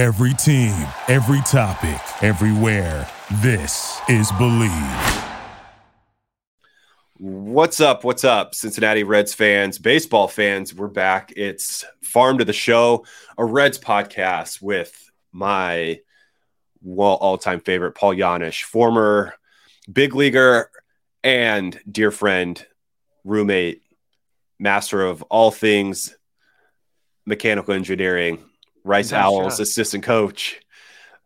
Every team, every topic, everywhere. This is Believe. What's up? What's up, Cincinnati Reds fans, baseball fans? We're back. It's Farm to the Show, a Reds podcast with my well all-time favorite Paul Janish, former big leaguer and dear friend, roommate, master of all things mechanical engineering, Rice nice Owls shot. assistant coach,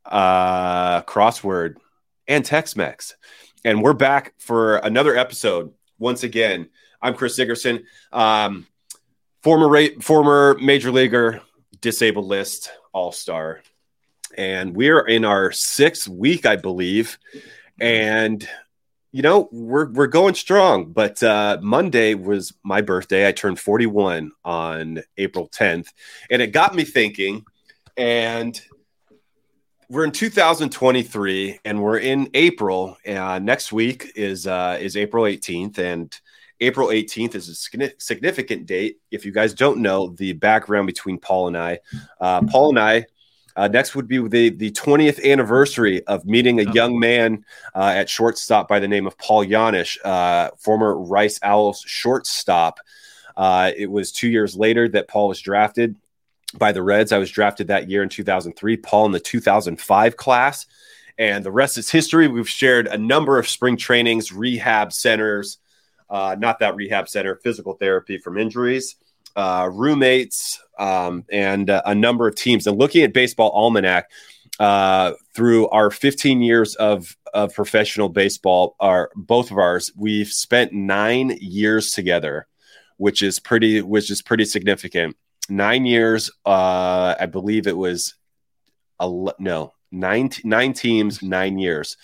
uh, crossword, and Tex-Mex. And we're back for another episode. Once again, I'm Chris Dickerson, um, former ra- former major leaguer, disabled list, all star, and we're in our sixth week, I believe. And you know we're we're going strong but uh, monday was my birthday. I turned 41 on april 10th and it got me thinking and we're in 2023 and we're in april uh, next week is uh, is april 18th and april 18th is a significant date. If you guys don't know the background between paul and i uh, paul and i uh, next would be the, the 20th anniversary of meeting a oh. young man uh, at shortstop by the name of Paul Janish, uh, former Rice Owls shortstop. Uh, it was two years later that Paul was drafted by the Reds. I was drafted that year in 2003, Paul in the 2005 class. And the rest is history. We've shared a number of spring trainings, rehab centers, uh, not that rehab center, physical therapy from injuries uh, roommates, um, and uh, a number of teams. And looking at Baseball Almanac uh, through our 15 years of of professional baseball, our both of ours, we've spent nine years together, which is pretty, which is pretty significant. Nine years, uh, I believe it was, no, nine nine teams, nine years.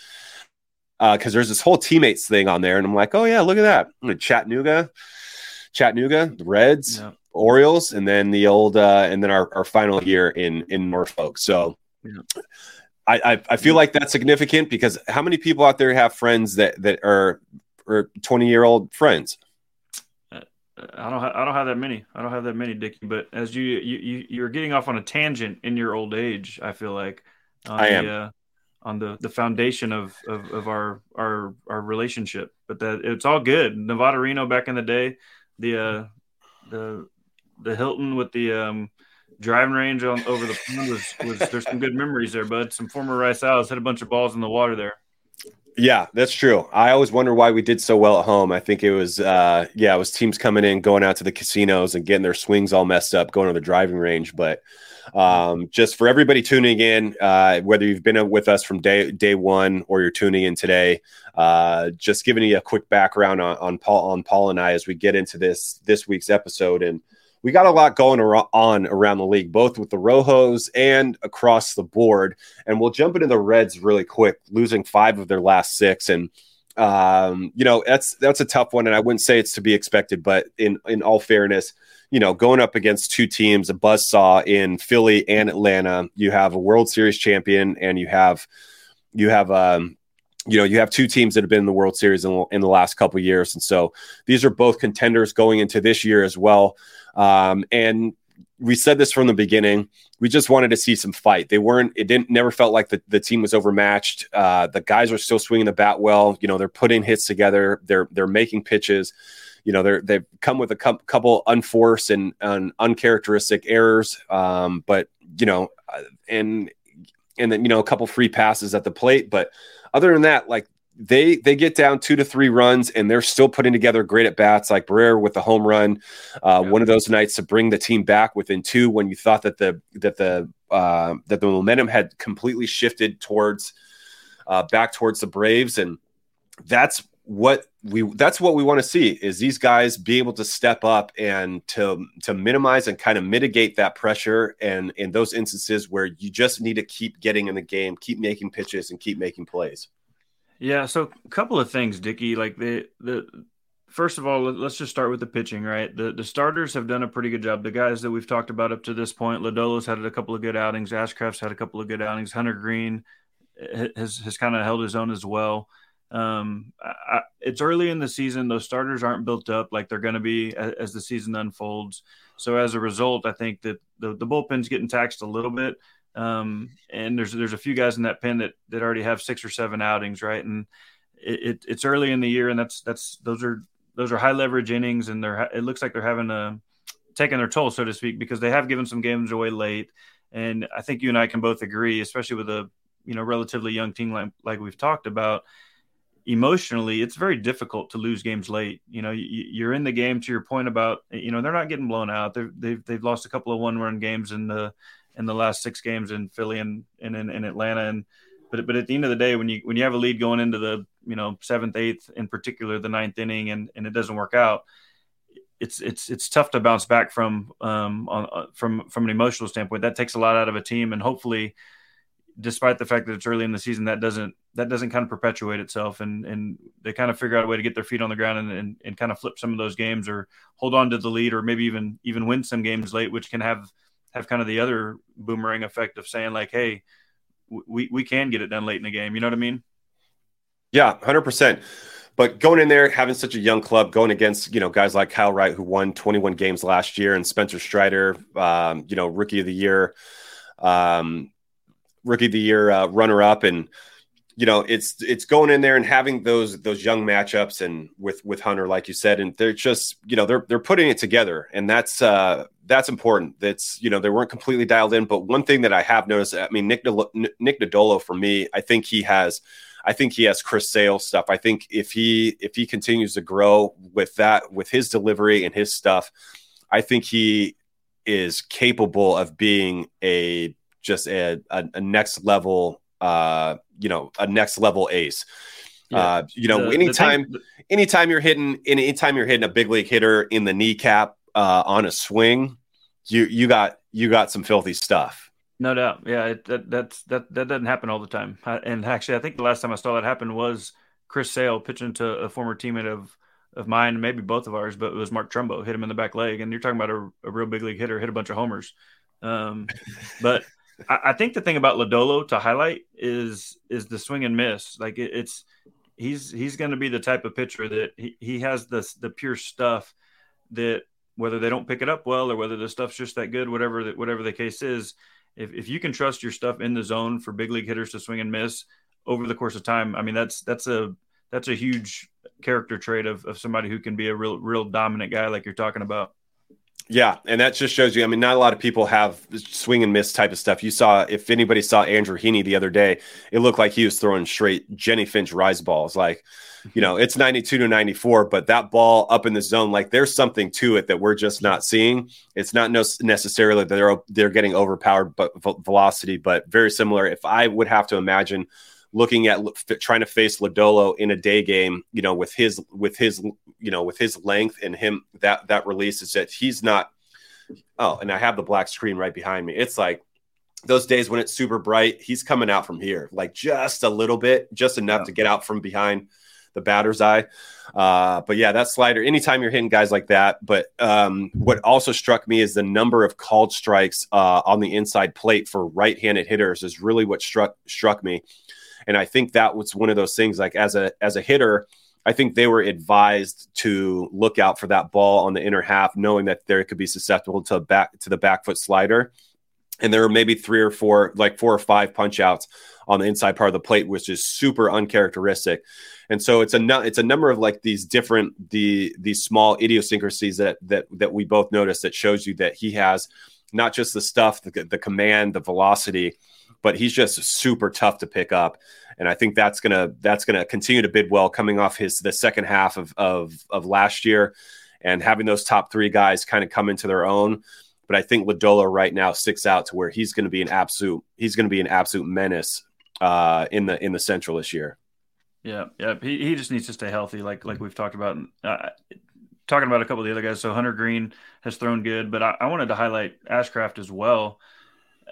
Because uh, there's this whole teammates thing on there, and I'm like, oh yeah, look at that, Chattanooga, Chattanooga, the Reds. Orioles, and then the old uh, and then our, our final year in in Norfolk. So yeah. I, I, I feel like that's significant because how many people out there have friends that that are or twenty year old friends? Uh, I don't. Ha- I don't have that many. I don't have that many, Dickie. But as you you you're getting off on a tangent in your old age, I feel like I am. The, uh, on the the foundation of, of of our our our relationship. But that it's all good. Nevada Reno back in the day, the uh the the Hilton with the um, driving range on over the pond was, was there's some good memories there, bud. Some former Rice Owls had a bunch of balls in the water there. Yeah, that's true. I always wonder why we did so well at home. I think it was, uh, yeah, it was teams coming in, going out to the casinos and getting their swings all messed up, going to the driving range. But um, just for everybody tuning in, uh, whether you've been with us from day day one or you're tuning in today, uh, just giving you a quick background on, on Paul on Paul and I as we get into this this week's episode and we got a lot going on around the league, both with the Rojos and across the board. And we'll jump into the Reds really quick, losing five of their last six. And um, you know that's that's a tough one, and I wouldn't say it's to be expected. But in in all fairness, you know, going up against two teams, a buzz saw in Philly and Atlanta, you have a World Series champion, and you have you have um, you know you have two teams that have been in the World Series in, in the last couple years, and so these are both contenders going into this year as well. Um, and we said this from the beginning. We just wanted to see some fight. They weren't. It didn't. Never felt like the, the team was overmatched. Uh, the guys are still swinging the bat well. You know, they're putting hits together. They're they're making pitches. You know, they're they've come with a couple unforced and, and uncharacteristic errors. Um, but you know, uh, and and then you know a couple free passes at the plate. But other than that, like they they get down two to three runs and they're still putting together great at bats like Barrero with the home run, uh, yeah. one of those nights to bring the team back within two when you thought that the that the uh, that the momentum had completely shifted towards uh, back towards the Braves. And that's what we that's what we want to see is these guys be able to step up and to to minimize and kind of mitigate that pressure. And in those instances where you just need to keep getting in the game keep making pitches and keep making plays yeah, so a couple of things, Dicky. Like the the first of all, let's just start with the pitching, right? The the starters have done a pretty good job. The guys that we've talked about up to this point, Lodolo's had a couple of good outings, Ashcraft's had a couple of good outings, Hunter Greene has has kind of held his own as well. Um, I, it's early in the season; those starters aren't built up like they're going to be as, as, the season unfolds. So as a result, I think that the the bullpen's getting taxed a little bit. Um, and there's there's a few guys in that pen that that already have six or seven outings, right? And it, it, it's early in the year, and that's that's those are those are high leverage innings, and they're it looks like they're having a taking their toll, so to speak, because they have given some games away late. And I think you and I can both agree, especially with a you know relatively young team like like we've talked about. Emotionally, it's very difficult to lose games late. You know, you, are in the game. To your point about you know they're not getting blown out. They're, they've they've lost a couple of one run games in the in the last six games in Philly and, and in, in Atlanta. And but but at the end of the day, when you when you have a lead going into the you know seventh, eighth, in particular the ninth inning, and and it doesn't work out, it's it's it's tough to bounce back from um on, uh, from from an emotional standpoint. That takes a lot out of a team, and hopefully, despite the fact that it's early in the season, that doesn't that doesn't kind of perpetuate itself, and and they kind of figure out a way to get their feet on the ground and, and and kind of flip some of those games, or hold on to the lead, or maybe even even win some games late, which can have have kind of the other boomerang effect of saying like, hey, we we can get it done late in the game. You know what I mean? Yeah, hundred percent. But going in there, having such a young club, going against you know guys like Kyle Wright who won 21 games last year, and Spencer Strider, um, you know, rookie of the year, um, rookie of the year uh, runner up, and you know it's it's going in there and having those those young matchups and with with Hunter, like you said, and they're just you know they're they're putting it together, and that's uh, that's important. That's you know they weren't completely dialed in, but one thing that I have noticed, I mean Nick Nick Lodolo for me, I think he has, I think he has Chris Sale stuff. I think if he if he continues to grow with that with his delivery and his stuff, I think he is capable of being a just a, a, a next level, uh, you know, a next level ace. Yeah. Uh, you know, the, anytime, the thing, anytime you're hitting, anytime you're hitting a big league hitter in the kneecap uh, on a swing, you you got you got some filthy stuff. No doubt. Yeah, it, that that's that that doesn't happen all the time. And actually, I think the last time I saw that happen was Chris Sale pitching to a former teammate of of mine, maybe both of ours, but it was Mark Trumbo hit him in the back leg. And you're talking about a, a real big league hitter hit a bunch of homers. Um, but I, I, think the thing about Lodolo to highlight is is the swing and miss. Like it, it's he's he's going to be the type of pitcher that he, he has the the pure stuff that whether they don't pick it up well or whether the stuff's just that good, whatever the, whatever the case is, if, if you can trust your stuff in the zone for big league hitters to swing and miss over the course of time, I mean that's that's a that's a huge character trait of, of somebody who can be a real real dominant guy like you're talking about. Yeah, and that just shows you. I mean, not a lot of people have swing and miss type of stuff. You saw, if anybody saw Andrew Heaney the other day, it looked like he was throwing straight Jennie Finch rise balls. Like, you know, it's 92 to 94, but that ball up in the zone, like there's something to it that we're just not seeing. It's not no, necessarily that they're they're getting overpowered, but velocity, but very similar. If I would have to imagine looking at trying to face Lodolo in a day game, you know, with his with his you know with his length and him that that release is that he's not. Oh, and I have the black screen right behind me. It's like those days when it's super bright, he's coming out from here, like just a little bit, just enough yeah. to get out from behind the batter's eye. Uh, but yeah, that slider, anytime you're hitting guys like that. But um, what also struck me is the number of called strikes uh, on the inside plate for right handed hitters is really what struck struck me. And I think that was one of those things like as a as a hitter, I think they were advised to look out for that ball on the inner half, knowing that there could be susceptible to back to the back foot slider. And there were maybe three or four, like four or five punch outs on the inside part of the plate, which is super uncharacteristic. And so it's a it's a number of like these different the these small idiosyncrasies that that that we both notice that shows you that he has not just the stuff, the, the command, the velocity, but he's just super tough to pick up. And I think that's gonna that's gonna continue to bid well coming off his the second half of of, of last year and having those top three guys kind of come into their own. But I think Lodolo right now sticks out to where he's to be an absolute he's to be an absolute menace uh, in the in the Central this year. Yeah, yeah, he, he just needs to stay healthy, like like we've talked about. Uh, talking about a couple of the other guys, so Hunter Greene has thrown good, but I, I wanted to highlight Ashcraft as well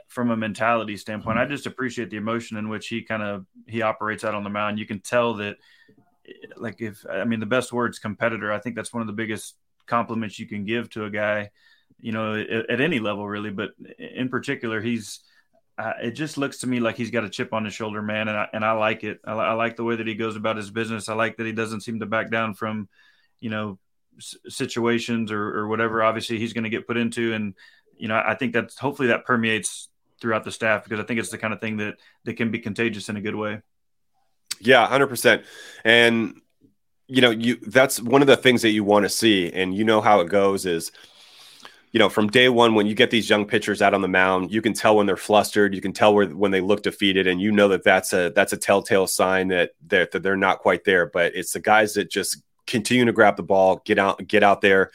from a mentality standpoint. I just appreciate the emotion in which he kind of he operates out on the mound. You can tell that, like if I mean the best words competitor. I think that's one of the biggest compliments you can give to a guy, you know, at, at any level really, but in particular, he's. Uh, it just looks to me like he's got a chip on his shoulder, man, and I, and I like it. I, I like the way that he goes about his business. I like that he doesn't seem to back down from, you know, situations or, or whatever obviously he's going to get put into and you know i think that's hopefully that permeates throughout the staff because I think it's the kind of thing that that can be contagious in a good way. Yeah, hundred percent. And you know, you that's one of the things that you want to see, and you know how it goes is you know, from day one, when you get these young pitchers out on the mound, you can tell when they're flustered. You can tell where when they look defeated, and you know that that's a that's a telltale sign that they're, that they're not quite there. But it's the guys that just continue to grab the ball, get out, get out there,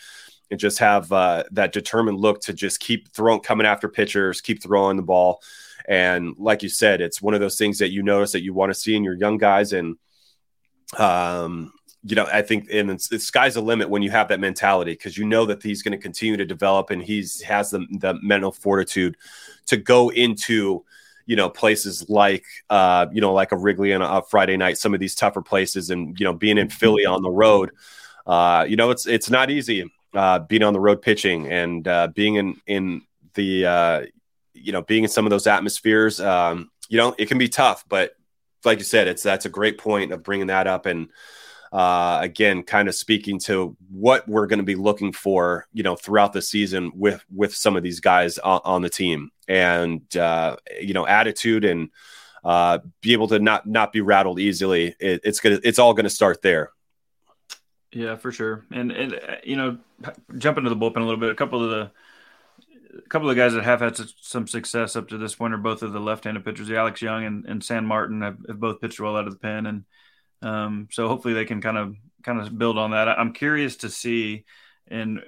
and just have uh, that determined look to just keep throwing, coming after pitchers, keep throwing the ball. And like you said, it's one of those things that you notice that you want to see in your young guys, and um, you know, I think and it's, the sky's the limit when you have that mentality because you know that he's going to continue to develop and he's has the the mental fortitude to go into you know places like uh you know like a Wrigley on a, Friday night, some of these tougher places, and you know being in Philly on the road, uh you know it's it's not easy uh being on the road pitching and uh being in in the uh you know being in some of those atmospheres um you know it can be tough but like you said it's that's a great point of bringing that up and uh, again, kind of speaking to what we're going to be looking for, you know, throughout the season with with some of these guys on, on the team, and uh, you know, attitude and uh, be able to not not be rattled easily. It, it's gonna it's all going to start there. Yeah, for sure. And and uh, you know, jump into the bullpen a little bit. A couple of the a couple of guys that have had some success up to this point are both of the left-handed pitchers. Alex Young and, and San Martin have, have both pitched well out of the pen, and um, so hopefully they can kind of kind of build on that. I'm curious to see, and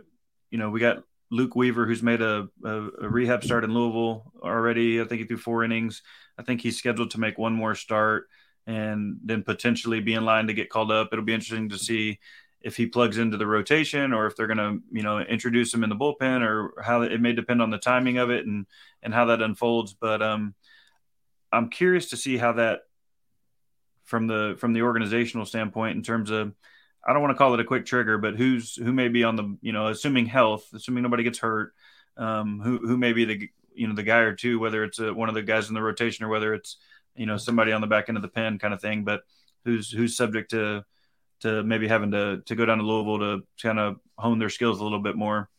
you know, we got Luke Weaver who's made a, a, a rehab start in Louisville already. I think he threw four innings. I think he's scheduled to make one more start and then potentially be in line to get called up. It'll be interesting to see if he plugs into the rotation or if they're going to, you know, introduce him in the bullpen or how it may depend on the timing of it and and how that unfolds. But um, I'm curious to see how that from the from the organizational standpoint in terms of I don't want to call it a quick trigger, but who's who may be on the you know assuming health, assuming nobody gets hurt, um, who who may be the you know the guy or two, whether it's a, one of the guys in the rotation or whether it's you know somebody on the back end of the pen kind of thing, but who's who's subject to to maybe having to to go down to Louisville to kind of hone their skills a little bit more.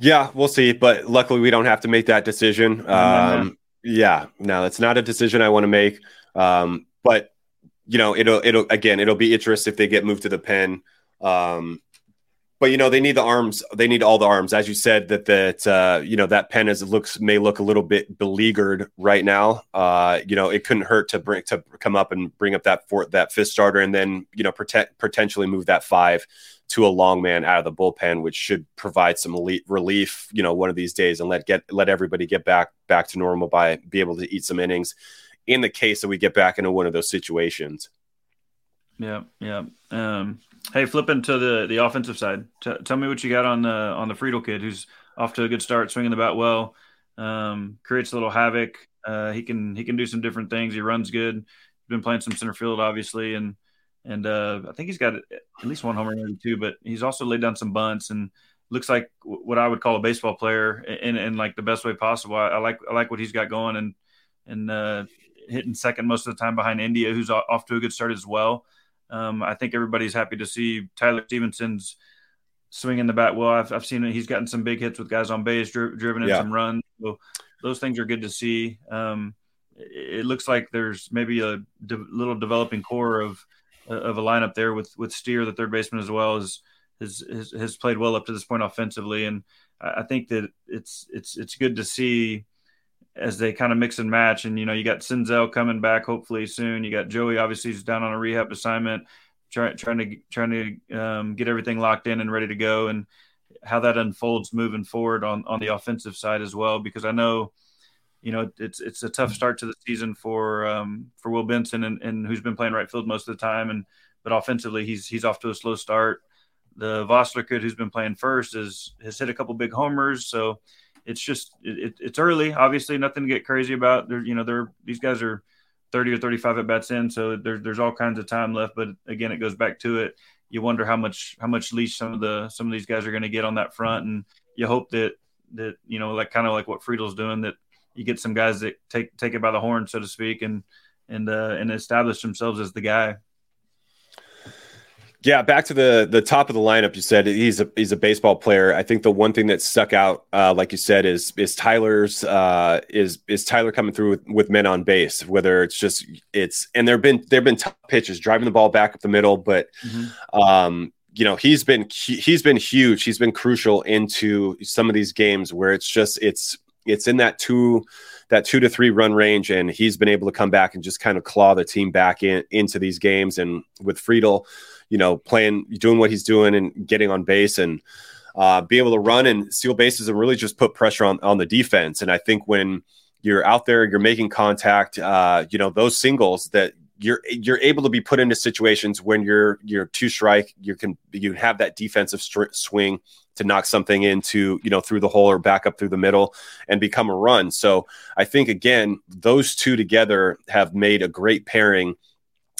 Yeah, we'll see, but luckily we don't have to make that decision. Um, yeah, no, it's not a decision I want to make. Um, but you know, it'll it'll again, it'll be interesting if they get moved to the pen. Um, but you know, they need the arms. They need all the arms, as you said. That that uh, you know that pen as it looks may look a little bit beleaguered right now. Uh, you know, it couldn't hurt to bring to come up and bring up that fourth, that fifth starter, and then you know protect, potentially move that five to a long man out of the bullpen, which should provide some relief. You know, one of these days, and let get let everybody get back back to normal by be able to eat some innings in the case that we get back into one of those situations. Yeah, yeah. Um, hey, flipping to the the offensive side, T- tell me what you got on the on the Friedl kid, who's off to a good start, swinging the bat well, um, creates a little havoc. Uh, he can he can do some different things. He runs good. He's been playing some center field, obviously, and and uh, I think he's got at least one homer, maybe two. But he's also laid down some bunts and looks like what I would call a baseball player in, in like the best way possible. I, I like I like what he's got going, and and uh, hitting second most of the time behind India, who's off to a good start as well. Um, I think everybody's happy to see Tyler Stephenson's swinging the bat well. I've, I've seen it. He's gotten some big hits with guys on base, dri- driven in yeah. some runs. So those things are good to see. Um, it, looks like there's maybe a de- little developing core of of a lineup there with with Steer, the third baseman, as well as has, has, has played well up to this point offensively. And I, I think that it's it's it's good to see as they kind of mix and match. And you know, you got Senzel coming back hopefully soon. You got Joey, obviously, he's down on a rehab assignment, trying trying to trying to um, get everything locked in and ready to go, and how that unfolds moving forward on on the offensive side as well. Because I know, you know, it's it's a tough start to the season for um, for Will Benson and, and who's been playing right field most of the time, and but offensively he's he's off to a slow start. The Vosler kid who's been playing first is has hit a couple big homers, so it's just it, it's early. Obviously, nothing to get crazy about. There, you know, they're these guys are 30 or 35 at bats in, so there's there's all kinds of time left. But again, it goes back to it. You wonder how much how much leash some of the some of these guys are going to get on that front, and you hope that that you know like kind of like what Friedl's doing that you get some guys that take take it by the horn, so to speak, and and uh, and establish themselves as the guy. Yeah, back to the the top of the lineup. You said he's a he's a baseball player. I think the one thing that stuck out, uh, like you said, is is Tyler's uh, is is Tyler coming through with, with men on base. Whether it's just it's and there've been there've been tough pitches driving the ball back up the middle, but mm-hmm. um, you know he's been he's been huge. He's been crucial into some of these games where it's just it's it's in that two that two to three run range, and he's been able to come back and just kind of claw the team back in into these games. And with Friedl, you know, playing, doing what he's doing and getting on base and uh, be able to run and steal bases and really just put pressure on, on the defense. And I think when you're out there, you're making contact, uh, you know, those singles that you're you're able to be put into situations when you're you're two strike, you can you have that defensive swing to knock something into you know through the hole or back up through the middle and become a run. So I think again those two together have made a great pairing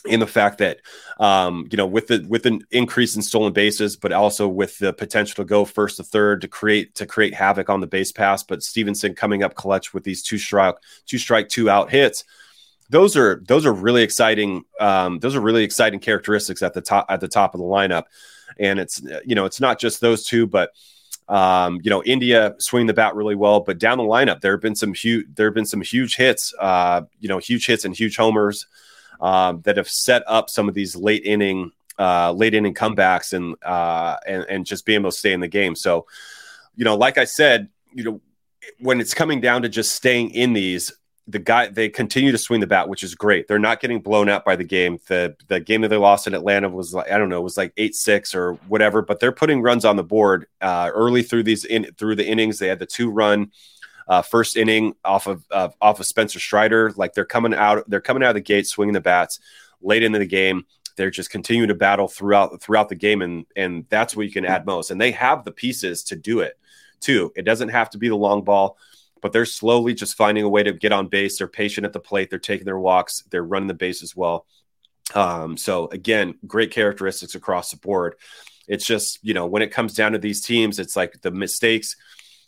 in the fact that um, you know with the with an increase in stolen bases, but also with the potential to go first to third to create to create havoc on the base pass. But Stephenson coming up clutch with these two strike two strike two out hits. Those are those are really exciting. Um, those are really exciting characteristics at the top at the top of the lineup, and it's you know it's not just those two, but um, you know, India swing the bat really well, but down the lineup, there have been some huge, there have been some huge hits, uh, you know, huge hits and huge homers um, that have set up some of these late inning uh, late inning comebacks and uh, and and just being able to stay in the game. So, you know, like I said, you know, when it's coming down to just staying in these, the guy they continue to swing the bat, which is great. They're not getting blown out by the game. The the game that they lost in Atlanta was like I don't know, it was like eight six or whatever. But they're putting runs on the board uh, early through these in through the innings. They had the two run uh, first inning off of uh, off of Spencer Strider. Like they're coming out, they're coming out of the gate swinging the bats late into the game. They're just continuing to battle throughout throughout the game, and and that's where you can add most. And they have the pieces to do it too. It doesn't have to be the long ball, but they're slowly just finding a way to get on base. They're patient at the plate. They're taking their walks. They're running the base as well. Um, so again, great characteristics across the board. It's just you know when it comes down to these teams, it's like the mistakes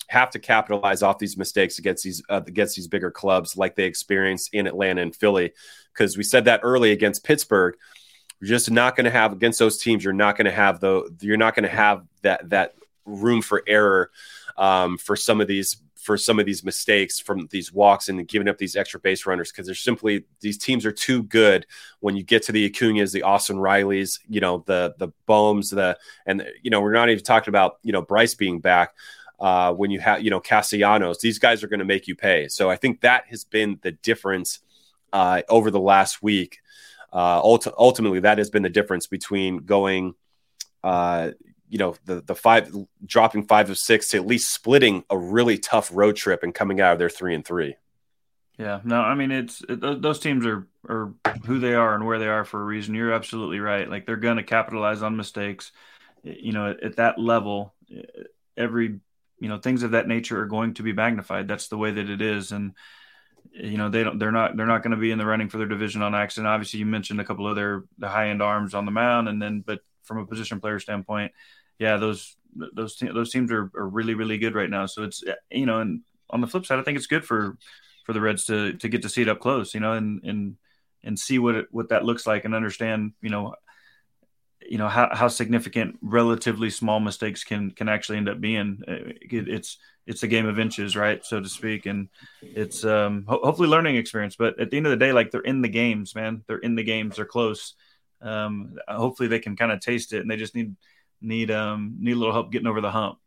have to capitalize off these mistakes against these uh, against these bigger clubs like they experienced in Atlanta and Philly because we said that early against Pittsburgh you're just not going to have against those teams you're not going to have the you're not going to have that that room for error um, for some of these for some of these mistakes from these walks and giving up these extra base runners because they're simply these teams are too good when you get to the Acuñas, the Austin Rileys, you know, the the Bohms, the and you know, we're not even talking about, you know, Bryce being back uh, when you have, you know, Castellanos, these guys are going to make you pay. So I think that has been the difference uh, over the last week. Uh, ult- ultimately, that has been the difference between going, uh, you know, the the five dropping five of six to at least splitting a really tough road trip and coming out of their three and three. Yeah, no, I mean it's it, those teams are are who they are and where they are for a reason. You're absolutely right. Like they're going to capitalize on mistakes. You know, at, at that level, every you know things of that nature are going to be magnified that's the way that it is and you know they don't they're not they're not going to be in the running for their division on accident obviously you mentioned a couple of their the high end arms on the mound and then but from a position player standpoint yeah those those te- those teams are, are really really good right now. So it's you know and on the flip side i think it's good for for the reds to to get to see it up close you know and and and see what it, what that looks like and understand you know you know how, how significant relatively small mistakes can can actually end up being. It, it's it's a game of inches right so to speak and it's um ho- hopefully learning experience. But at the end of the day like they're in the games man. They're in the games. They're close. Um hopefully they can kind of taste it and they just need need um need a little help getting over the hump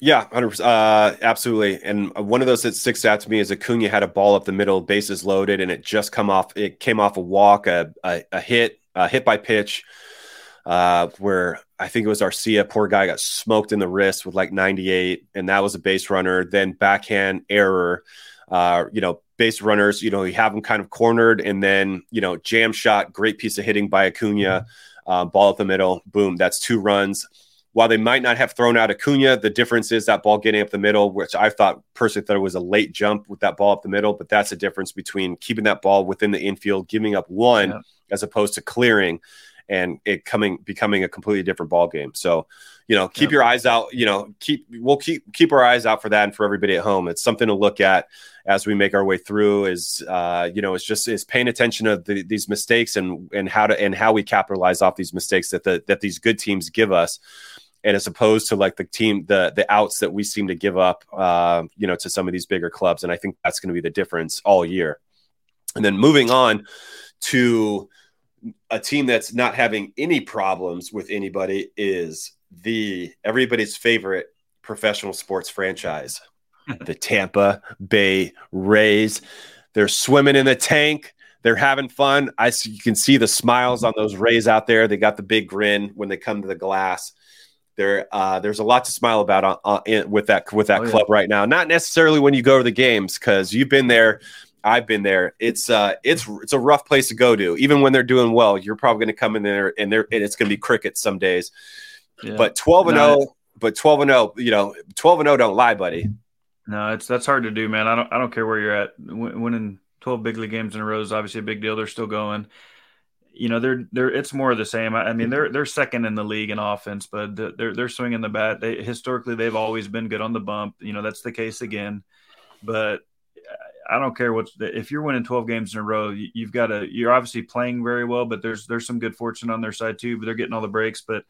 yeah, 100%, uh, absolutely. And one of those that sticks out to me is Acuna had a ball up the middle, bases loaded, and it just come off. It came off a walk, a, a, a hit, a hit by pitch uh, where I think it was Arcia. Poor guy got smoked in the wrist with like 98, and that was a base runner. Then backhand error. Uh, you know, base runners. You know, you have them kind of cornered, and then you know, jam shot. Great piece of hitting by Acuna. Uh, ball up the middle. Boom. That's two runs. While they might not have thrown out Acuna, the difference is that ball getting up the middle, which I thought personally thought it was a late jump with that ball up the middle. But that's the difference between keeping that ball within the infield, giving up one, yeah. as opposed to clearing and it coming becoming a completely different ball game. So, you know, keep your eyes out. You know, keep we'll keep keep our eyes out for that, and for everybody at home, it's something to look at as we make our way through. Is uh, you know, it's just is paying attention to the, these mistakes and and how to and how we capitalize off these mistakes that the that these good teams give us and as opposed to like the team the the outs that we seem to give up uh, you know to some of these bigger clubs and i think that's going to be the difference all year and then moving on to a team that's not having any problems with anybody is the everybody's favorite professional sports franchise, the Tampa Bay Rays. They're swimming in the tank. They're having fun. I you can see the smiles on those Rays out there. They got the big grin when they come to the glass. There, uh, there's a lot to smile about on, on, in, with that with that oh, club yeah. right now. Not necessarily when you go to the games because you've been there I've been there. It's uh, it's it's a rough place to go to. Even when they're doing well, you're probably going to come in there and they're and it's going to be cricket some days. Yeah. But twelve and zero, but twelve and zero, you know, twelve and zero don't lie, buddy. No, it's that's hard to do, man. I don't I don't care where you're at. Winning twelve big league games in a row is obviously a big deal. They're still going. You know, they're they're it's more of the same. I mean, they're they're second in the league in offense, but they're they're swinging the bat. They historically they've always been good on the bump. You know, that's the case again. But I don't care what if you're winning 12 games in a row, you, have got to you're obviously playing very well, but there's there's some good fortune on their side too. But they're getting all the breaks, but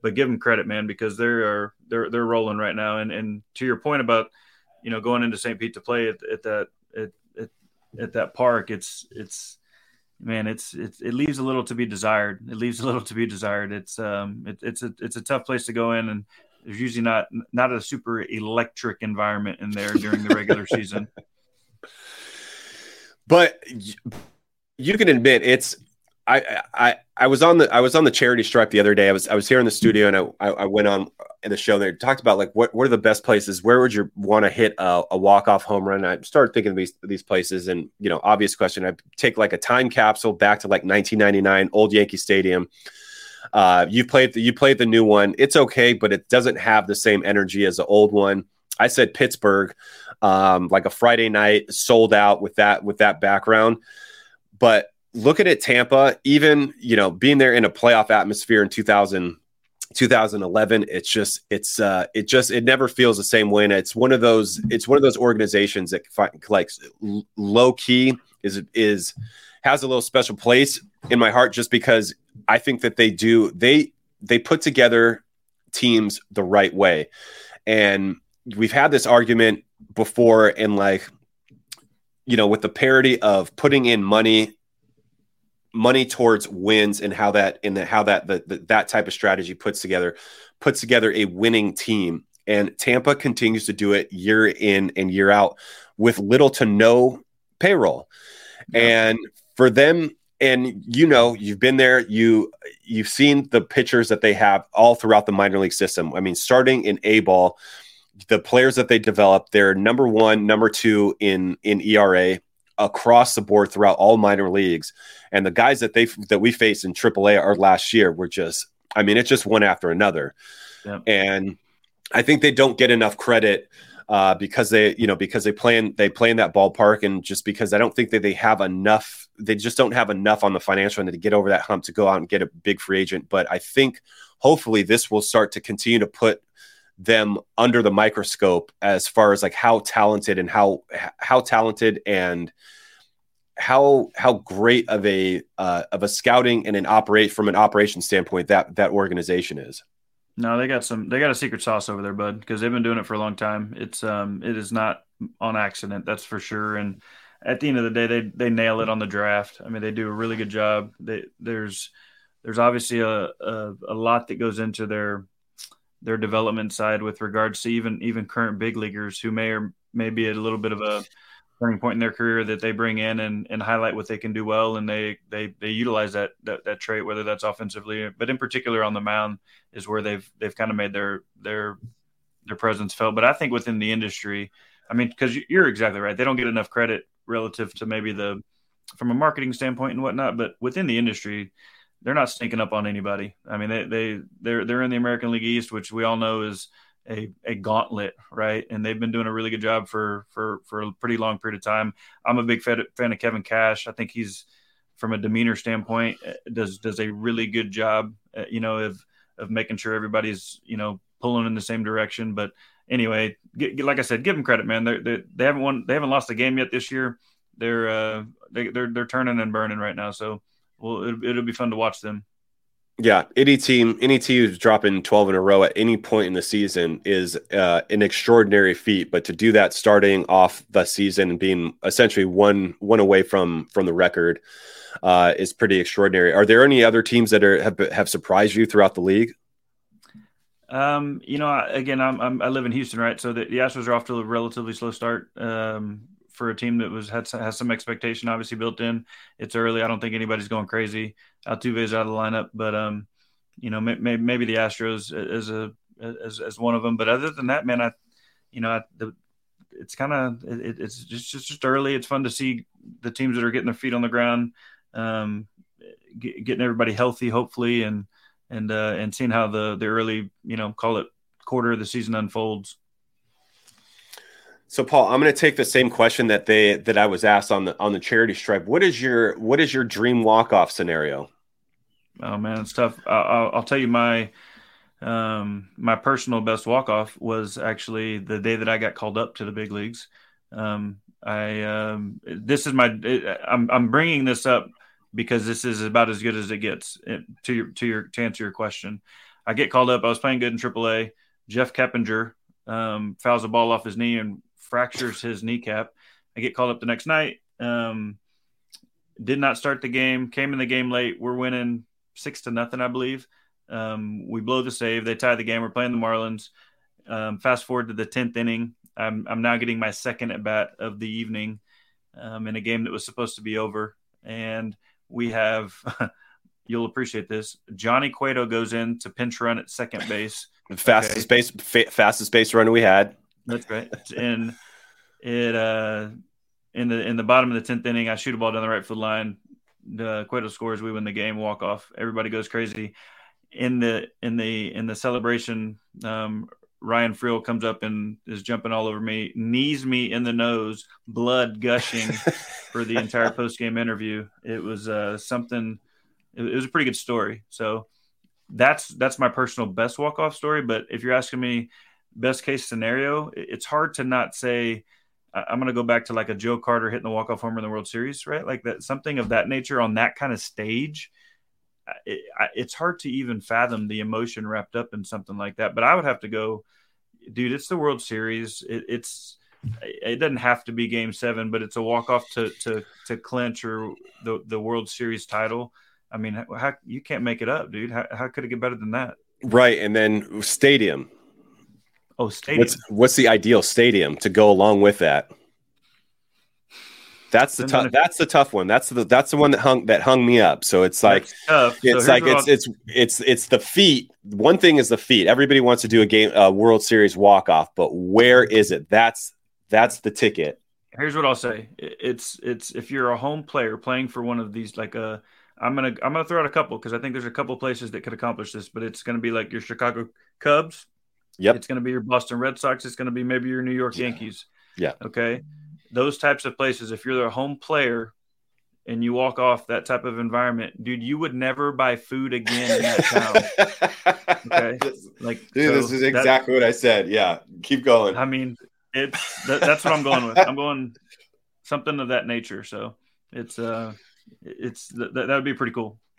but give them credit, man, because they are they're they're rolling right now. And and to your point about you know going into St. Pete to play at, at that at, at, at that park, it's it's man, it's, it's it leaves a little to be desired. It leaves a little to be desired. It's um it, it's a it's a tough place to go in, and there's usually not not a super electric environment in there during the regular season. But you can admit it's I, I I was on the I was on the charity stripe the other day. I was I was here in the studio and I I went on in the show. and They talked about like what what are the best places? Where would you want to hit a, a walk off home run? And I started thinking of these these places, and you know, obvious question. I take like a time capsule back to like 1999, old Yankee Stadium. Uh, you played the, you played the new one. It's okay, but it doesn't have the same energy as the old one. I said Pittsburgh um, like a Friday night sold out with that with that background. But looking at Tampa, even you know being there in a playoff atmosphere in 2000, 2011, it's just it's uh, it just it never feels the same way. And it's one of those it's one of those organizations that find, like low key is is has a little special place in my heart just because I think that they do they they put together teams the right way. And we've had this argument before and like you know with the parity of putting in money money towards wins and how that in the how that the, the, that type of strategy puts together puts together a winning team. And Tampa continues to do it year in and year out with little to no payroll. Yeah. and for them and you know you've been there you you've seen the pitchers that they have all throughout the minor league system. I mean starting in a ball the players that they developed, they're number one, number two in in ERA across the board throughout all minor leagues. And the guys that they that we faced in AAA our last year were just, I mean, it's just one after another. Yep. And I think they don't get enough credit uh, because they, you know, because they play in they play in that ballpark, and just because I don't think that they have enough, they just don't have enough on the financial end to get over that hump to go out and get a big free agent. But I think hopefully this will start to continue to put them under the microscope as far as like how talented and how how talented and how how great of a uh, of a scouting and an operate from an operation standpoint that that organization is. No, they got some they got a secret sauce over there, bud, because they've been doing it for a long time. It's um it is not on accident, that's for sure. And at the end of the day, they they nail it on the draft. I mean, they do a really good job. They, there's there's obviously a, a, a lot that goes into their their development side with regards to even even current big leaguers who may or may be at a little bit of a turning point in their career that they bring in and, and highlight what they can do well. And they they they utilize that, that that trait whether that's offensively but in particular on the mound is where they've they've kind of made their their their presence felt. But I think within the industry I mean because you're exactly right. They don't get enough credit relative to maybe the from a marketing standpoint and whatnot but within the industry they're not sneaking up on anybody. I mean, they they they're they're in the American League East, which we all know is a, a gauntlet, right? And they've been doing a really good job for for for a pretty long period of time. I'm a big fan, of Kevin Cash. I think he's from a demeanor standpoint, uh, does does a really good job, uh, you know, of of making sure everybody's you know pulling in the same direction. But anyway, get, like I said, give them credit, man. They're, they're, they haven't won, they haven't lost a game yet this year. They're uh, they, they're they're turning and burning right now. So well, it'll, it'll be fun to watch them. Yeah, any team, any team who's dropping 12 in a row at any point in the season is uh, an extraordinary feat. But to do that starting off the season and being essentially one one away from from the record uh, is pretty extraordinary. Are there any other teams that are have have surprised you throughout the league? Um, you know, again, I'm, I'm, i live in Houston, right? So the, the Astros are off to a relatively slow start. Um, for a team that was had has some expectation obviously built in. It's early. I don't think anybody's going crazy. Altuve's out of the lineup, but um, you know, maybe maybe the Astros as a as as one of them. But other than that, man, I, you know, I, the, it's kind of it, it's just, just just early. It's fun to see the teams that are getting their feet on the ground, um, get, getting everybody healthy, hopefully, and and uh, and seeing how the the early you know call it quarter of the season unfolds. So, Paul, I'm going to take the same question that they that I was asked on the on the charity stripe. What is your what is your dream walk off scenario? Oh man, it's tough. I'll, I'll tell you my um, my personal best walk off was actually the day that I got called up to the big leagues. Um, I um, this is my I'm I'm bringing this up because this is about as good as it gets eh, to your to your to answer your question. I get called up. I was playing good in AAA. Jeff Keppinger um, fouls a ball off his knee and fractures his kneecap. I get called up the next night. Um, did not start the game. Came in the game late. We're winning six to nothing, I believe. Um, we blow the save. They tie the game. We're playing the Marlins. Um, fast forward to the tenth inning. I'm, I'm now getting my second at bat of the evening um, in a game that was supposed to be over, and we have. you'll appreciate this. Johnny Cueto goes in to pinch run at second base. Fastest okay. base, fa- fastest base run we had. That's right. And it uh in the in the bottom of the tenth inning, I shoot a ball down the right field line. The Cueto scores, we win the game, walk off. Everybody goes crazy. In the in the in the celebration, um, Ryan Freel comes up and is jumping all over me, knees me in the nose, blood gushing for the entire post game interview. It was uh, something. It, it was a pretty good story. So that's that's my personal best walk off story. But if you're asking me best case scenario, it's hard to not say I'm going to go back to like a Joe Carter hitting the walk off homer in the World Series, right? Like that, something of that nature on that kind of stage. It, it's hard to even fathom the emotion wrapped up in something like that. But I would have to go, dude. It's the World Series. It, it's it doesn't have to be Game Seven, but it's a walk off to to to clinch or the the World Series title. I mean, how, you can't make it up, dude. How, how could it get better than that? Right, and then stadium Oh, stadium. What's what's the ideal stadium to go along with that? That's the tough. That's the tough one. That's the that's the one that hung that hung me up. So it's like it's so like it's, it's it's it's the feet. One thing is the feet. Everybody wants to do a game, a World Series walk off, but where is it? That's that's the ticket. Here's what I'll say. It's it's if you're a home player playing for one of these, like a uh, I'm gonna I'm gonna throw out a couple because I think there's a couple places that could accomplish this, but it's gonna be like your Chicago Cubs, Yep. It's going to be your Boston Red Sox. It's going to be maybe your New York Yankees. Yeah. Okay. Those types of places, if you're a home player and you walk off that type of environment, dude, you would never buy food again in that town. okay. Like, dude, so this is exactly that, what I said. Yeah. Keep going. I mean, it's that, that's what I'm going with. I'm going something of that nature. So it's, uh, it's that, that would be pretty cool.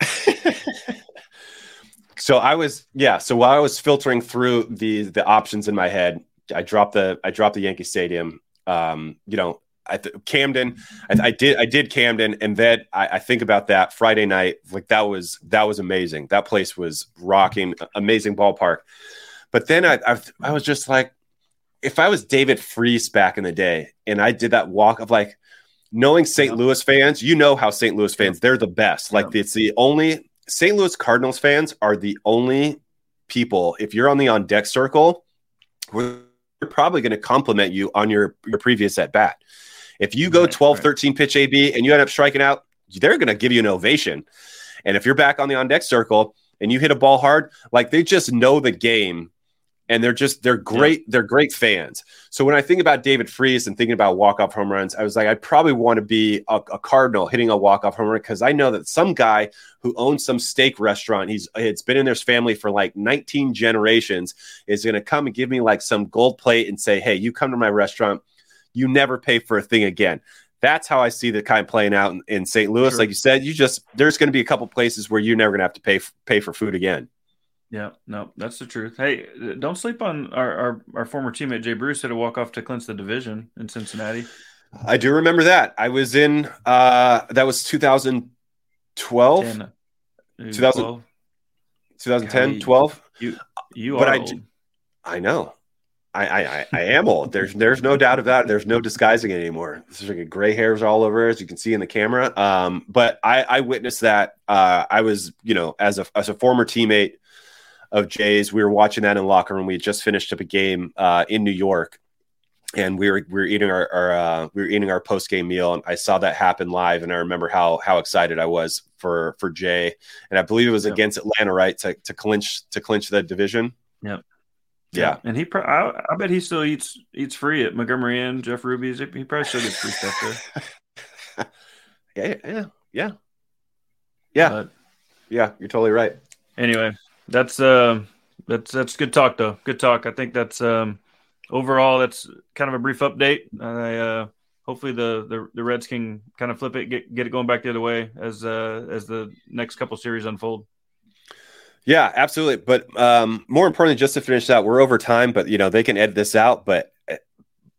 so I was yeah. So while I was filtering through the the options in my head, I dropped the I dropped the Yankee Stadium. Um, you know, I th- Camden. I, I, did I did Camden, and then I, I, think about that Friday night. Like that was that was amazing. That place was rocking, amazing ballpark. But then I I, I was just like, if I was David Freese back in the day, and I did that walk of like knowing St. Yeah. Louis fans, you know how St. Louis fans they're the best. Like yeah. it's the only St. Louis Cardinals fans are the only people, if you're on the on deck circle, we're probably going to compliment you on your, your previous at bat. If you go right, 12, right. 13 pitch AB and you end up striking out, they're going to give you an ovation. And if you're back on the on deck circle and you hit a ball hard, like they just know the game and they're just they're great. Yeah. They're great fans. So when I think about David Freese and thinking about walk off home runs, I was like, I probably want to be a, a Cardinal hitting a walk off home run because I know that some guy who owns some steak restaurant, he's it's been in his family for like 19 generations, is going to come and give me like some gold plate and say, Hey, you come to my restaurant, you never pay for a thing again. That's how I see the kind playing out in, in St. Louis. Sure. Like you said, you just there's going to be a couple places where you're never going to have to pay pay for food again. Yeah, no, that's the truth. Hey, don't sleep on our, our, our former teammate Jay Bruce had to walk off to clinch the division in Cincinnati. I do remember that. I was in uh that was 2012. 10, 2000, 2010, 12. You you but I old. I know. I, I, I am old. There's there's no doubt about it. There's no disguising it anymore. There's like gray hairs all over, as you can see in the camera. Um, but I, I witnessed that. Uh, I was, you know, as a as a former teammate of Jay's. We were watching that in the locker room. We had just finished up a game uh, in New York, and we were we were eating our, our uh, we were eating our post game meal, and I saw that happen live, and I remember how how excited I was for for Jay, and I believe it was yep. against Atlanta, right, to to clinch to clinch the division. Yep. Yeah. and he, pro- I, I, bet he still eats eats free at Montgomery Inn, Jeff Ruby's. He probably still gets free stuff there. yeah, yeah, yeah, yeah, but, yeah. You're totally right. Anyway, that's uh, that's that's good talk though. Good talk. I think that's um, overall that's kind of a brief update. I uh, hopefully the, the the Reds can kind of flip it, get get it going back the other way as uh, as the next couple series unfold. Yeah, absolutely. But um, more importantly, just to finish out, we're over time, but you know they can edit this out. But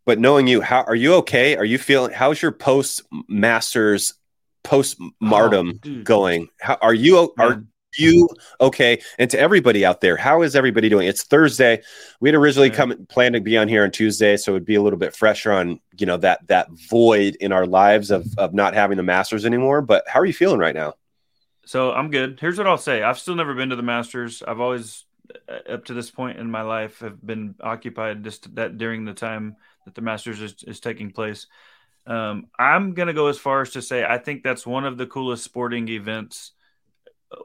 but knowing you, how are you okay? Are you feeling? How's your post Masters post martum oh, going? How are you? Are you okay? And to everybody out there, how is everybody doing? It's Thursday. We had originally come planned to be on here on Tuesday, so it'd be a little bit fresher on you know that that void in our lives of of not having the Masters anymore. But how are you feeling right now? So I'm good. Here's what I'll say: I've still never been to the Masters. I've always, uh, up to this point in my life, have been occupied just that during the time that the Masters is, is taking place. Um, I'm gonna go as far as to say I think that's one of the coolest sporting events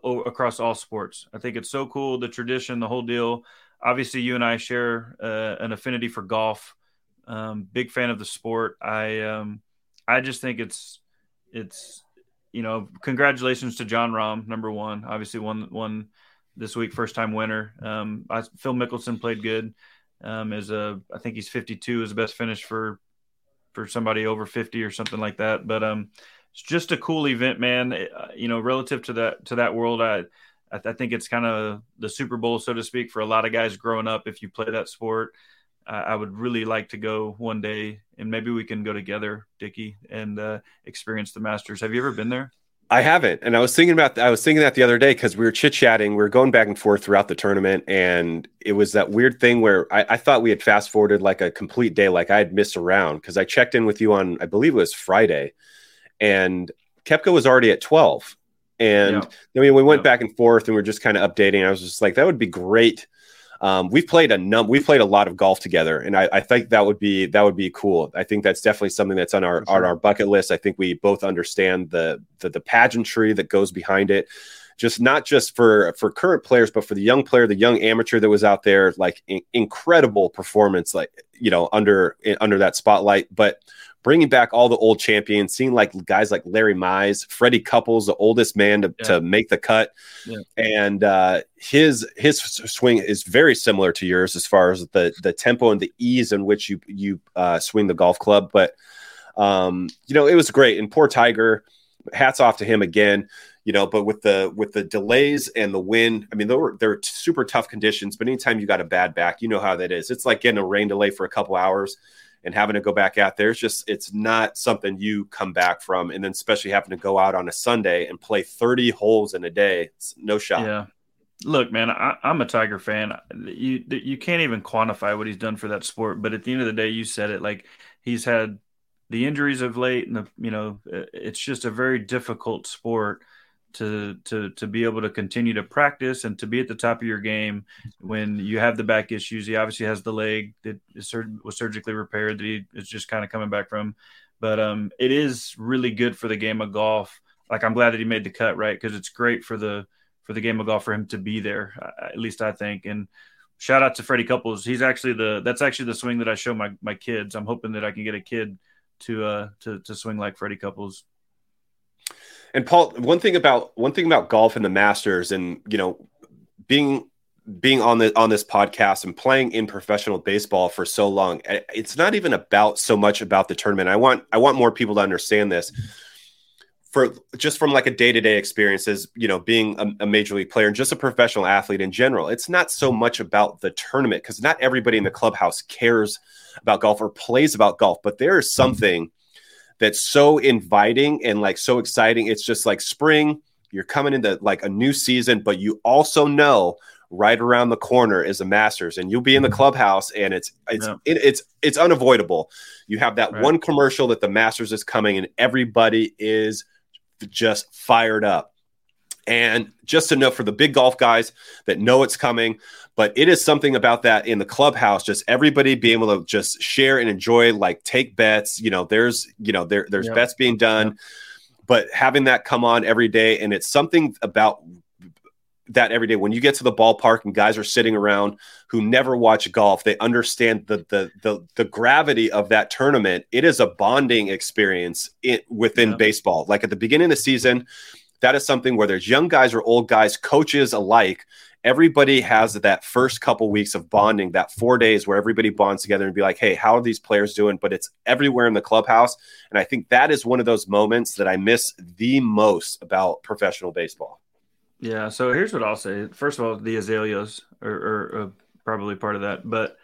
across all sports. I think it's so cool, the tradition, the whole deal. Obviously, you and I share uh, an affinity for golf. Um, big fan of the sport. I um, I just think it's it's you know congratulations to Jon Rahm, number one. Obviously, won won this week, first time winner. Um, I, Phil Mickelson played good. Um, is a I think he's 52 is the best finish for for somebody over 50 or something like that. But um, it's just a cool event, man. Uh, you know, relative to that to that world, I I, think it's kind of the Super Bowl, so to speak, for a lot of guys growing up. If you play that sport, I would really like to go one day, and maybe we can go together, Dickie, and uh, experience the Masters. Have you ever been there? I haven't, and I was thinking about I was thinking that the other day because we were chit chatting, we were going back and forth throughout the tournament, and it was that weird thing where I, I thought we had fast forwarded like a complete day, like I had missed a round because I checked in with you on I believe it was Friday, and Koepka was already at 12. And yeah. I mean, we went yeah. back and forth and we are just kind of updating. I was just like, that would be great. Um, we've played a num we've played a lot of golf together, and I, I, think that would be that would be cool. I think that's definitely something that's on our sure. on our bucket list. I think we both understand the, the the pageantry that goes behind it just not just for for current players but for the young player the young amateur that was out there like in, incredible performance like you know under under that spotlight but bringing back all the old champions, seeing like guys like Larry Mize, Freddie Couples, the oldest man to, yeah. to make the cut, yeah. and uh, his his swing is very similar to yours as far as the the tempo and the ease in which you you uh, swing the golf club. But um, you know, it was great. And poor Tiger, hats off to him again. You know, but with the with the delays and the wind, I mean, they were they're super tough conditions. But anytime you got a bad back, you know how that is. It's like getting a rain delay for a couple hours and having to go back out there. It's just it's not something you come back from, and then especially having to go out on a Sunday and play 30 holes in a day. It's no shot. Yeah. Look, man, I, am a Tiger fan. You you can't even quantify what he's done for that sport. But at the end of the day, you said it. Like he's had the injuries of late, and the you know, it's just a very difficult sport to to to be able to continue to practice and to be at the top of your game when you have the back issues. He obviously has the leg that is, was surgically repaired that he is just kind of coming back from. But um, it is really good for the game of golf. Like I'm glad that he made the cut, right? Because it's great for the for the game of golf for him to be there. At least I think. And shout out to Freddie Couples. He's actually the that's actually the swing that I show my my kids. I'm hoping that I can get a kid to uh to to swing like Freddie Couples. And Paul, one thing about one thing about golf and the Masters, and you know, being being on the on this podcast and playing in professional baseball for so long, eh, it's not even about so much about the tournament. I want I want more people to understand this. For just from like a day to day experiences, you know, being a, a, major league player and just a professional athlete in general, it's not so much about the tournament because not everybody in the clubhouse cares about golf or plays about golf, but there is something that's so inviting and like so exciting. It's just like spring, you're coming into like a new season, but you also know right around the corner is a Masters, and you'll be in the mm-hmm. clubhouse, and it's it's yeah. it, it's it's unavoidable. You have that right. one commercial that the Masters is coming, and everybody is just fired up. And just to know for the big golf guys that know it's coming, but it is something about that in the clubhouse, just everybody being able to just share and enjoy, like take bets. You know, there's you know there there's yep. bets being done, yep. but having that come on every day, and it's something about that every day. When you get to the ballpark and guys are sitting around who never watch golf, they understand the the the, the gravity of that tournament. It is a bonding experience in, within yeah. baseball. Like at the beginning of the season, that is something where there's young guys or old guys, coaches alike. Everybody has that first couple weeks of bonding, that four days where everybody bonds together and be like, hey, how are these players doing? But it's everywhere in the clubhouse. And I think that is one of those moments that I miss the most about professional baseball. Yeah. So here's what I'll say. First of all, the azaleas are, are, are probably part of that. But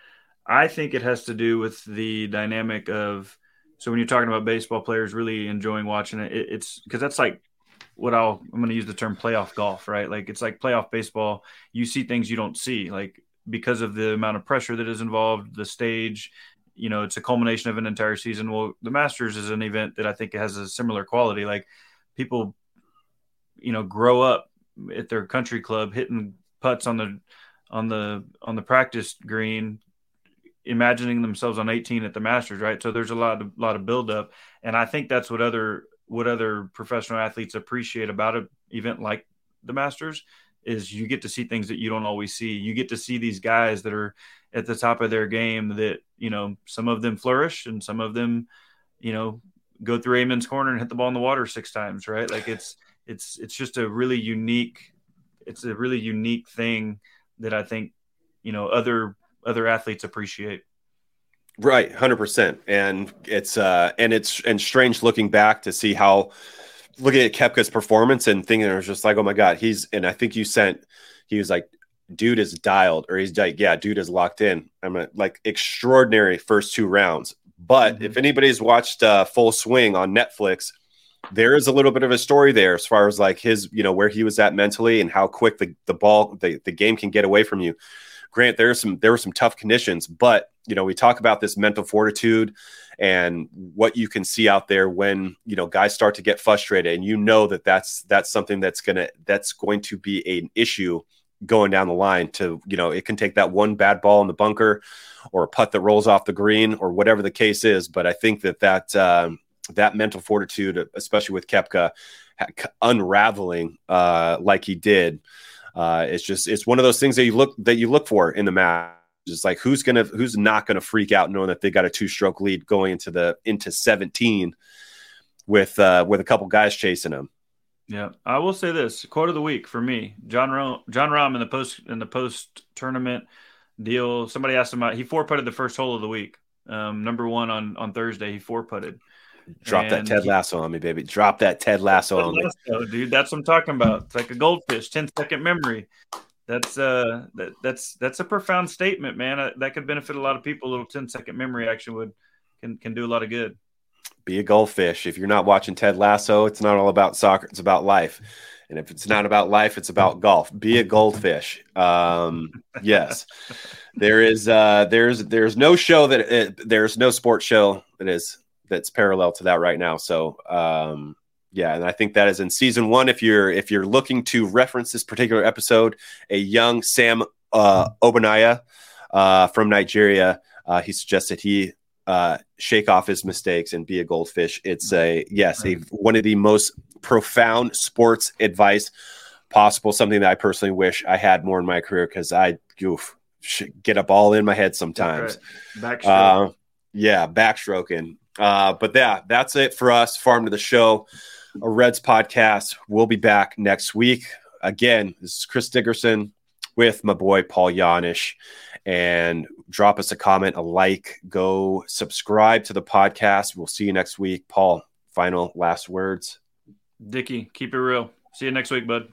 I think it has to do with the dynamic of so when you're talking about baseball players really enjoying watching it, it it's because that's like what I'll I'm going to use the term playoff golf, right? Like it's like playoff baseball. You see things you don't see, like because of the amount of pressure that is involved, the stage. You know, it's a culmination of an entire season. Well, the Masters is an event that I think has a similar quality. Like people, you know, grow up at their country club hitting putts on the on the on the practice green imagining themselves on 18 at the masters right so there's a lot of lot of build up and i think that's what other what other professional athletes appreciate about an event like the Masters is you get to see things that you don't always see. You get to see these guys that are at the top of their game that, you know, some of them flourish and some of them, you know, go through Amen's corner and hit the ball in the water six times, right? Like it's it's it's just a really unique it's a really unique thing that I think, you know, other other athletes appreciate. Right, hundred percent, and it's uh, and it's and strange looking back to see how looking at Koepka's performance and thinking it was just like, oh my god, he's and I think you sent he was like, dude is dialed, or he's like, yeah, dude is locked in. I'm a, like extraordinary first two rounds. But mm-hmm. if anybody's watched uh, Full Swing on Netflix, there is a little bit of a story there as far as like his, you know, where he was at mentally and how quick the the ball the, the game can get away from you. Grant, there's some there were some tough conditions, but you know we talk about this mental fortitude and what you can see out there when you know guys start to get frustrated, and you know that that's that's something that's gonna that's going to be an issue going down the line. To you know, it can take that one bad ball in the bunker, or a putt that rolls off the green, or whatever the case is. But I think that that um, that mental fortitude, especially with Koepka unraveling uh, like he did uh, it's just it's one of those things that you look that you look for in the match. It's like who's gonna who's not gonna freak out knowing that they got a two stroke lead going into the into 17 with uh, with a couple guys chasing them. Yeah, I will say this quote of the week for me: John Jon Rahm in the post in the post tournament deal. Somebody asked him about he four putted the first hole of the week. Um, number one on on Thursday, he four putted. Drop and that Ted Lasso on me, baby. Drop that Ted Lasso on me. dude. That's what I'm talking about. It's like a goldfish, 10 second memory. That's uh that, that's that's a profound statement, man. Uh, that could benefit a lot of people. A little 10 second memory action would can can do a lot of good. Be a goldfish. If you're not watching Ted Lasso, it's not all about soccer, it's about life. And if it's not about life, it's about golf. Be a goldfish. Um, yes, there is. Uh, there's there's no show that it, there's no sports show that is that's parallel to that right now. So um, yeah, and I think that is in season one. If you're if you're looking to reference this particular episode, a young Sam uh, Obisanya uh, from Nigeria, uh, he suggested he uh, shake off his mistakes and be a goldfish. It's a yes, a, one of the most profound sports advice possible. Something that I personally wish I had more in my career because I goof get up all in my head sometimes. Right. Uh, yeah, backstroking. Uh, but yeah, that's it for us. Farm to the show, a Reds podcast. We'll be back next week. Again, this is Chris Dickerson with my boy Paul Janish. And drop us a comment, a like, go subscribe to the podcast. We'll see you next week. Paul, final last words. Dicky, keep it real. See you next week, bud.